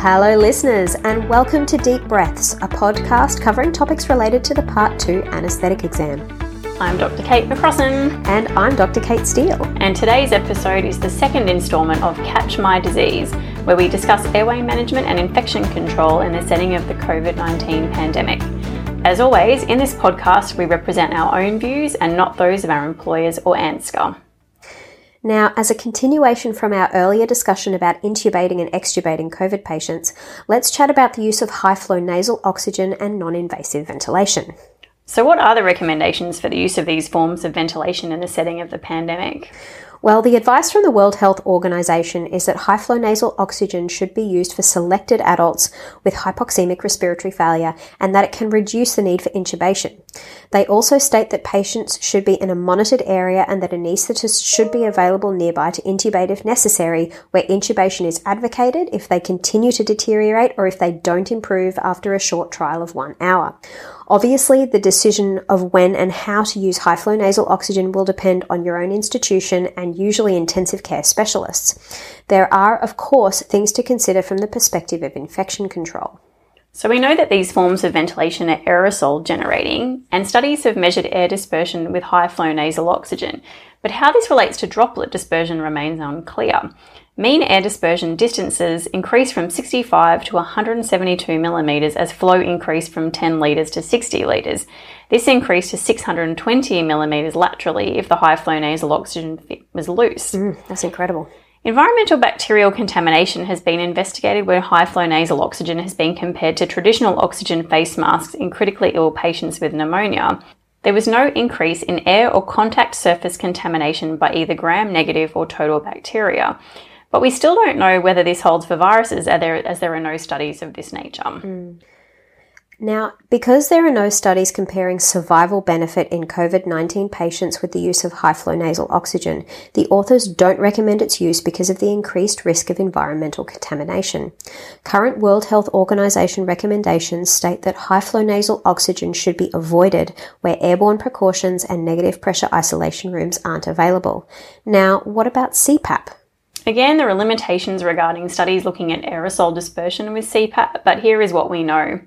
Hello, listeners, and welcome to Deep Breaths, a podcast covering topics related to the Part 2 anaesthetic exam. I'm Dr. Kate McCrossan. And I'm Dr. Kate Steele. And today's episode is the second instalment of Catch My Disease, where we discuss airway management and infection control in the setting of the COVID 19 pandemic. As always, in this podcast, we represent our own views and not those of our employers or ANZCA. Now, as a continuation from our earlier discussion about intubating and extubating COVID patients, let's chat about the use of high flow nasal oxygen and non invasive ventilation. So, what are the recommendations for the use of these forms of ventilation in the setting of the pandemic? Well, the advice from the World Health Organization is that high flow nasal oxygen should be used for selected adults with hypoxemic respiratory failure and that it can reduce the need for intubation. They also state that patients should be in a monitored area and that anaesthetists should be available nearby to intubate if necessary, where intubation is advocated if they continue to deteriorate or if they don't improve after a short trial of one hour. Obviously, the decision of when and how to use high flow nasal oxygen will depend on your own institution and usually intensive care specialists. There are, of course, things to consider from the perspective of infection control. So we know that these forms of ventilation are aerosol generating, and studies have measured air dispersion with high flow nasal oxygen. But how this relates to droplet dispersion remains unclear. Mean air dispersion distances increased from 65 to 172 millimetres as flow increased from 10 litres to 60 litres. This increased to 620 millimetres laterally if the high flow nasal oxygen was loose. Mm, that's incredible. Environmental bacterial contamination has been investigated where high flow nasal oxygen has been compared to traditional oxygen face masks in critically ill patients with pneumonia. There was no increase in air or contact surface contamination by either gram negative or total bacteria. But we still don't know whether this holds for viruses as there are no studies of this nature. Mm. Now, because there are no studies comparing survival benefit in COVID 19 patients with the use of high flow nasal oxygen, the authors don't recommend its use because of the increased risk of environmental contamination. Current World Health Organization recommendations state that high flow nasal oxygen should be avoided where airborne precautions and negative pressure isolation rooms aren't available. Now, what about CPAP? Again, there are limitations regarding studies looking at aerosol dispersion with CPAP, but here is what we know.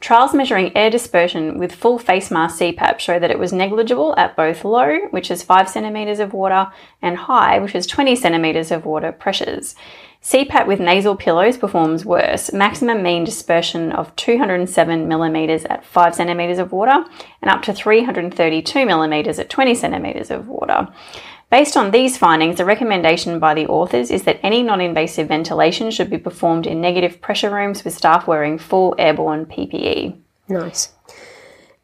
Trials measuring air dispersion with full face mask CPAP show that it was negligible at both low, which is 5 centimetres of water, and high, which is 20 centimetres of water pressures. CPAP with nasal pillows performs worse, maximum mean dispersion of 207 millimetres at 5 centimetres of water and up to 332 millimetres at 20 centimetres of water. Based on these findings, the recommendation by the authors is that any non invasive ventilation should be performed in negative pressure rooms with staff wearing full airborne PPE. Nice.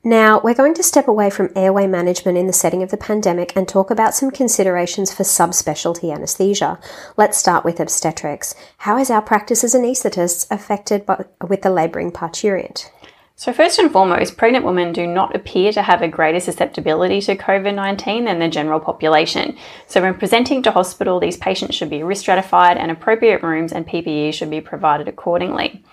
Now, we're going to step away from airway management in the setting of the pandemic and talk about some considerations for subspecialty anaesthesia. Let's start with obstetrics. How is our practice as anaesthetists affected by, with the labouring parturient? So, first and foremost, pregnant women do not appear to have a greater susceptibility to COVID 19 than the general population. So, when presenting to hospital, these patients should be risk stratified and appropriate rooms and PPE should be provided accordingly.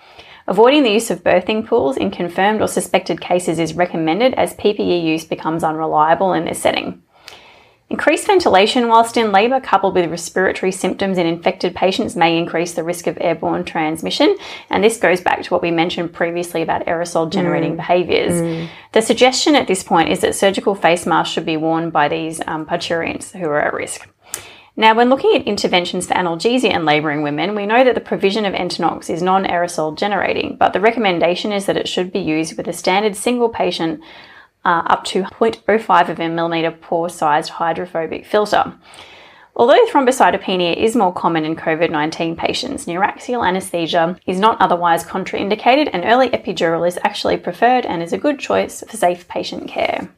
Avoiding the use of birthing pools in confirmed or suspected cases is recommended as PPE use becomes unreliable in this setting. Increased ventilation whilst in labour, coupled with respiratory symptoms in infected patients, may increase the risk of airborne transmission. And this goes back to what we mentioned previously about aerosol generating mm. behaviours. Mm. The suggestion at this point is that surgical face masks should be worn by these um, parturients who are at risk. Now, when looking at interventions for analgesia in labouring women, we know that the provision of Entonox is non aerosol generating, but the recommendation is that it should be used with a standard single patient uh, up to 0.05 of a millimetre pore sized hydrophobic filter. Although thrombocytopenia is more common in COVID 19 patients, neuraxial anaesthesia is not otherwise contraindicated, and early epidural is actually preferred and is a good choice for safe patient care.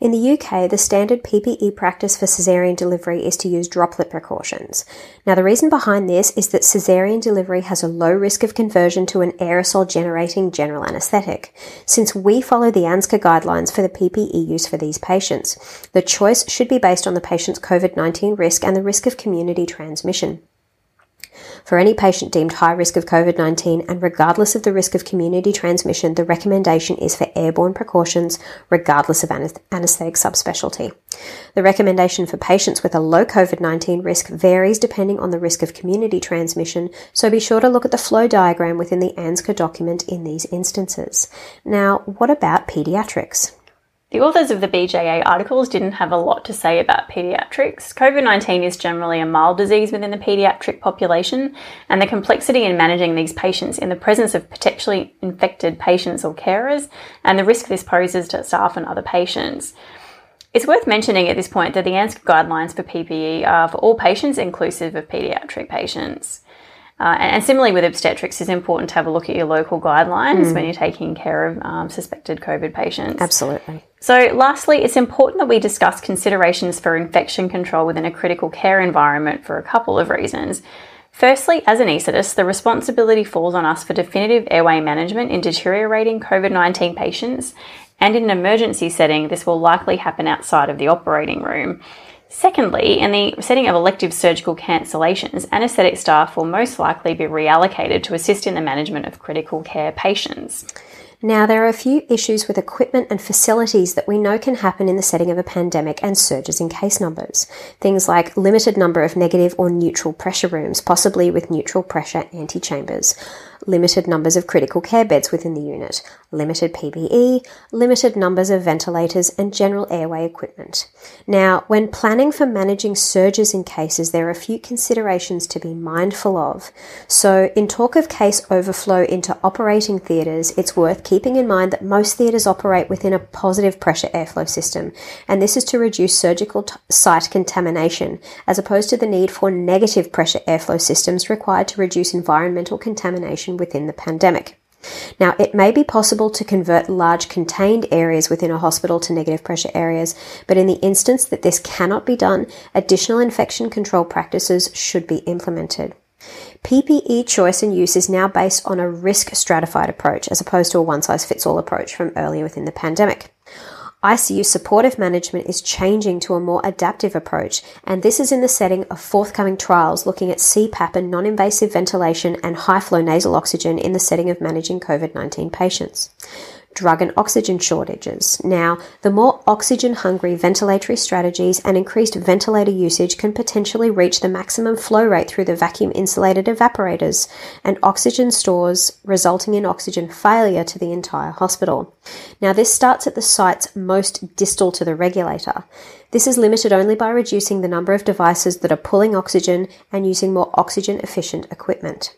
In the UK, the standard PPE practice for caesarean delivery is to use droplet precautions. Now, the reason behind this is that caesarean delivery has a low risk of conversion to an aerosol generating general anaesthetic. Since we follow the ANZCA guidelines for the PPE use for these patients, the choice should be based on the patient's COVID 19 risk and the risk of community transmission. For any patient deemed high risk of COVID 19 and regardless of the risk of community transmission, the recommendation is for airborne precautions regardless of anaesthetic subspecialty. The recommendation for patients with a low COVID 19 risk varies depending on the risk of community transmission, so be sure to look at the flow diagram within the ANZCA document in these instances. Now, what about paediatrics? The authors of the BJA articles didn't have a lot to say about paediatrics. COVID 19 is generally a mild disease within the paediatric population, and the complexity in managing these patients in the presence of potentially infected patients or carers, and the risk this poses to staff and other patients. It's worth mentioning at this point that the ANZCA guidelines for PPE are for all patients, inclusive of paediatric patients. Uh, and, similarly with obstetrics, it's important to have a look at your local guidelines mm. when you're taking care of um, suspected COVID patients. Absolutely. So, lastly, it's important that we discuss considerations for infection control within a critical care environment for a couple of reasons. Firstly, as an anaesthetist, the responsibility falls on us for definitive airway management in deteriorating COVID 19 patients, and in an emergency setting, this will likely happen outside of the operating room. Secondly, in the setting of elective surgical cancellations, anaesthetic staff will most likely be reallocated to assist in the management of critical care patients. Now, there are a few issues with equipment and facilities that we know can happen in the setting of a pandemic and surges in case numbers. Things like limited number of negative or neutral pressure rooms, possibly with neutral pressure antechambers limited numbers of critical care beds within the unit, limited PPE, limited numbers of ventilators, and general airway equipment. Now, when planning for managing surges in cases, there are a few considerations to be mindful of. So, in talk of case overflow into operating theatres, it's worth keeping in mind that most theatres operate within a positive pressure airflow system, and this is to reduce surgical t- site contamination, as opposed to the need for negative pressure airflow systems required to reduce environmental contamination within the pandemic. Now, it may be possible to convert large contained areas within a hospital to negative pressure areas, but in the instance that this cannot be done, additional infection control practices should be implemented. PPE choice and use is now based on a risk stratified approach as opposed to a one size fits all approach from earlier within the pandemic. ICU supportive management is changing to a more adaptive approach, and this is in the setting of forthcoming trials looking at CPAP and non invasive ventilation and high flow nasal oxygen in the setting of managing COVID 19 patients drug and oxygen shortages. Now, the more oxygen hungry ventilatory strategies and increased ventilator usage can potentially reach the maximum flow rate through the vacuum insulated evaporators and oxygen stores, resulting in oxygen failure to the entire hospital. Now, this starts at the sites most distal to the regulator. This is limited only by reducing the number of devices that are pulling oxygen and using more oxygen efficient equipment.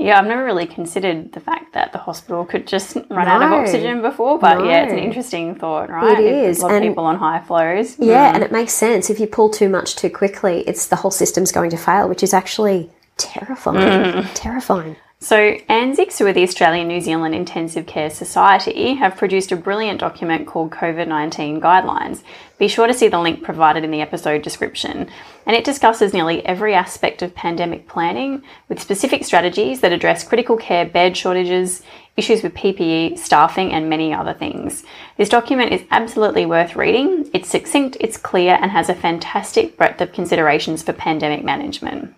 Yeah, I've never really considered the fact that the hospital could just run no, out of oxygen before, but no. yeah, it's an interesting thought, right? It is. A lot of people on high flows. Yeah, mm. and it makes sense. If you pull too much too quickly, it's the whole system's going to fail, which is actually terrifying. Mm. Terrifying. So, ANZICS, who are the Australian New Zealand Intensive Care Society, have produced a brilliant document called COVID 19 Guidelines. Be sure to see the link provided in the episode description. And it discusses nearly every aspect of pandemic planning with specific strategies that address critical care bed shortages, issues with PPE, staffing, and many other things. This document is absolutely worth reading. It's succinct, it's clear, and has a fantastic breadth of considerations for pandemic management.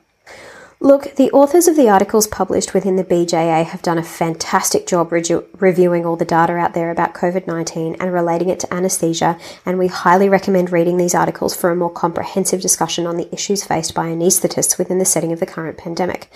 Look, the authors of the articles published within the BJA have done a fantastic job re- reviewing all the data out there about COVID 19 and relating it to anaesthesia, and we highly recommend reading these articles for a more comprehensive discussion on the issues faced by anaesthetists within the setting of the current pandemic.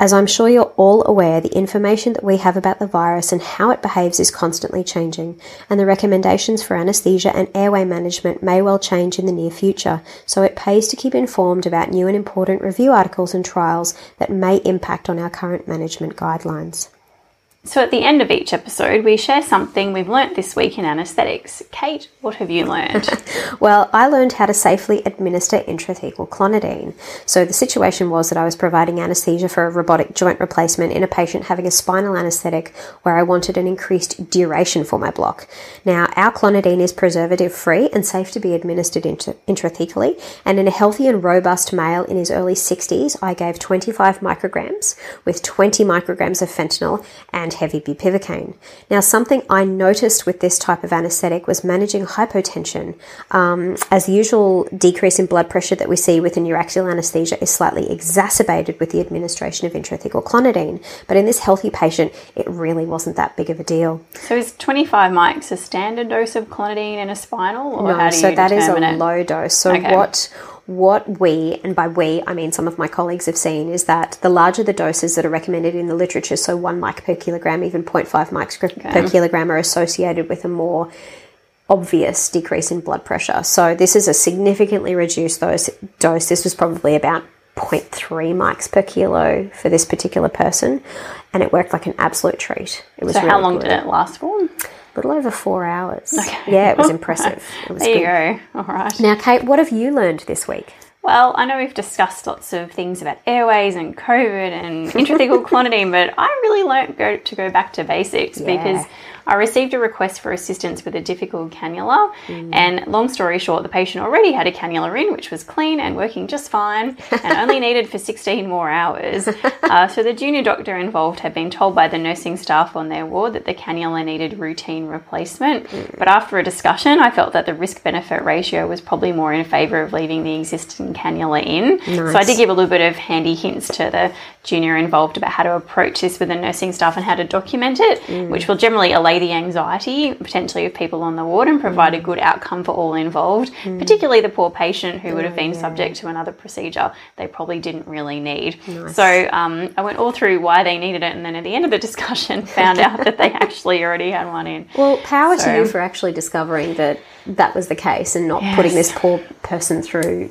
As I'm sure you're all aware, the information that we have about the virus and how it behaves is constantly changing, and the recommendations for anaesthesia and airway management may well change in the near future, so it pays to keep informed about new and important review articles and trials that may impact on our current management guidelines. So, at the end of each episode, we share something we've learnt this week in anaesthetics. Kate, what have you learned? well, I learned how to safely administer intrathecal clonidine. So, the situation was that I was providing anaesthesia for a robotic joint replacement in a patient having a spinal anaesthetic where I wanted an increased duration for my block. Now, our clonidine is preservative free and safe to be administered intra- intrathecally, and in a healthy and robust male in his early 60s, I gave 25 micrograms with 20 micrograms of fentanyl and and heavy bupivacaine. Now, something I noticed with this type of anesthetic was managing hypotension. Um, as the usual decrease in blood pressure that we see with a neuraxial anesthesia is slightly exacerbated with the administration of intrathecal clonidine, but in this healthy patient, it really wasn't that big of a deal. So is 25 mics a standard dose of clonidine in a spinal, or No, how do so you that is a it? low dose. So Okay. what what we and by we I mean some of my colleagues have seen is that the larger the doses that are recommended in the literature, so one mic per kilogram, even 0.5 mics per kilogram, are associated with a more obvious decrease in blood pressure. So this is a significantly reduced dose. Dose. This was probably about 0.3 mics per kilo for this particular person, and it worked like an absolute treat. It was So how long good. did it last for? A little over four hours. Yeah, it was impressive. It was There good. you go. All right. Now, Kate, what have you learned this week? Well, I know we've discussed lots of things about airways and COVID and intrathecal clonidine, but I really learned go, to go back to basics because I received a request for assistance with a difficult cannula. Mm. And long story short, the patient already had a cannula in, which was clean and working just fine and only needed for 16 more hours. Uh, so the junior doctor involved had been told by the nursing staff on their ward that the cannula needed routine replacement. Mm. But after a discussion, I felt that the risk benefit ratio was probably more in favour of leaving the existing cannula in. So I did give a little bit of handy hints to the junior involved about how to approach this with the nursing staff and how to document it, mm. which will generally allay the anxiety potentially of people on the ward and provide a good outcome for all involved, particularly the poor patient who would have been subject to another procedure they probably didn't really need. So um, I went all through why they needed it, and then at the end of the discussion, found out that they actually already had one in. Well, power So- to you for actually discovering that that was the case and not putting this poor person through,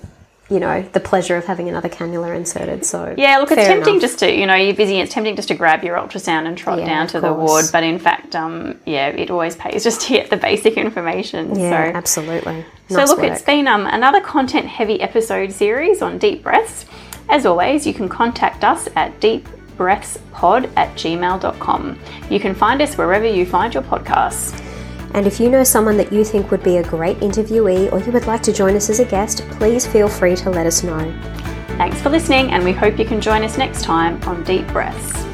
you know, the pleasure of having another cannula inserted. So Yeah, look, it's tempting enough. just to, you know, you're busy, it's tempting just to grab your ultrasound and trot Yeah, down to the ward, but in fact, um, yeah, it always pays just to get the basic information. Yeah, so. absolutely. So, look, work. it's been um, another content heavy episode series on deep breaths. As always, you can contact us at deepbreathspod at gmail.com. You can find us wherever you find your podcasts. And if you know someone that you think would be a great interviewee or you would like to join us as a guest, please feel free to let us know. Thanks for listening, and we hope you can join us next time on Deep Breaths.